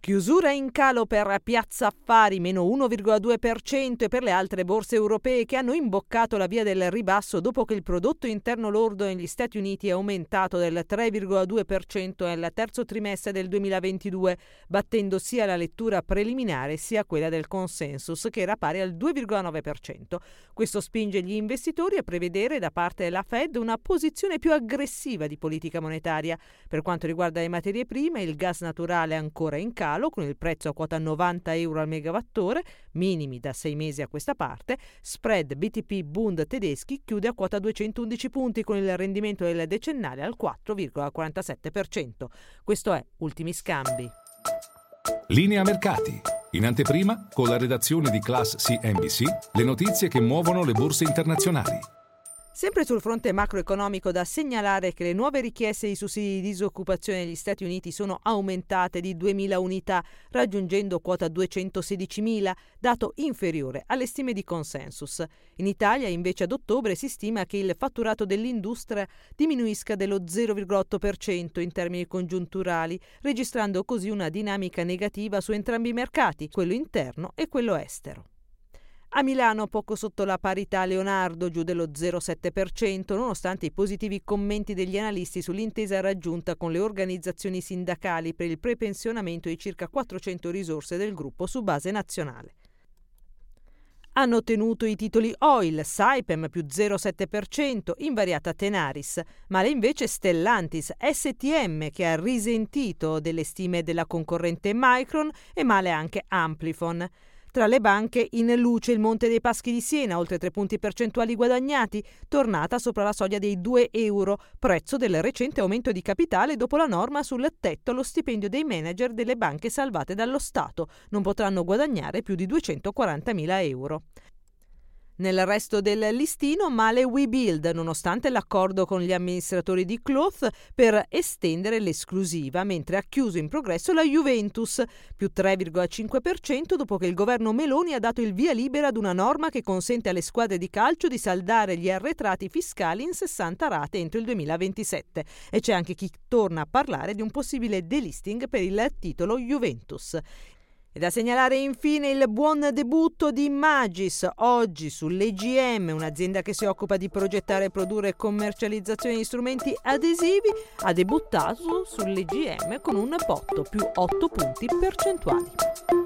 Chiusura in calo per Piazza Affari, meno 1,2% e per le altre borse europee che hanno imboccato la via del ribasso dopo che il prodotto interno lordo negli Stati Uniti è aumentato del 3,2% nel terzo trimestre del 2022, battendo sia la lettura preliminare sia quella del consensus che era pari al 2,9%. Questo spinge gli investitori a prevedere da parte della Fed una posizione più aggressiva di politica monetaria. Per quanto riguarda le materie prime, il gas naturale è ancora in calo calo con il prezzo a quota 90 euro al megawattore, minimi da sei mesi a questa parte, spread BTP Bund tedeschi chiude a quota 211 punti con il rendimento del decennale al 4,47%. Questo è Ultimi Scambi. Linea mercati. In anteprima, con la redazione di Class CNBC, le notizie che muovono le borse internazionali. Sempre sul fronte macroeconomico da segnalare che le nuove richieste di sussidi di disoccupazione negli Stati Uniti sono aumentate di 2.000 unità, raggiungendo quota 216.000, dato inferiore alle stime di consensus. In Italia invece ad ottobre si stima che il fatturato dell'industria diminuisca dello 0,8% in termini congiunturali, registrando così una dinamica negativa su entrambi i mercati, quello interno e quello estero. A Milano poco sotto la parità Leonardo, giù dello 0,7%, nonostante i positivi commenti degli analisti sull'intesa raggiunta con le organizzazioni sindacali per il prepensionamento di circa 400 risorse del gruppo su base nazionale. Hanno ottenuto i titoli Oil, Saipem più 0,7%, invariata Tenaris, male invece Stellantis, STM che ha risentito delle stime della concorrente Micron e male anche Amplifon. Tra le banche in luce il Monte dei Paschi di Siena, oltre 3 punti percentuali guadagnati, tornata sopra la soglia dei 2 euro, prezzo del recente aumento di capitale dopo la norma sul tetto allo stipendio dei manager delle banche salvate dallo Stato. Non potranno guadagnare più di 240.000 euro. Nel resto del listino male WeBuild, nonostante l'accordo con gli amministratori di Cloth per estendere l'esclusiva, mentre ha chiuso in progresso la Juventus, più 3,5% dopo che il governo Meloni ha dato il via libera ad una norma che consente alle squadre di calcio di saldare gli arretrati fiscali in 60 rate entro il 2027. E c'è anche chi torna a parlare di un possibile delisting per il titolo Juventus. E da segnalare infine il buon debutto di Magis, oggi sull'EGM, un'azienda che si occupa di progettare, produrre e commercializzazione di strumenti adesivi, ha debuttato sull'EGM con un botto più 8 punti percentuali.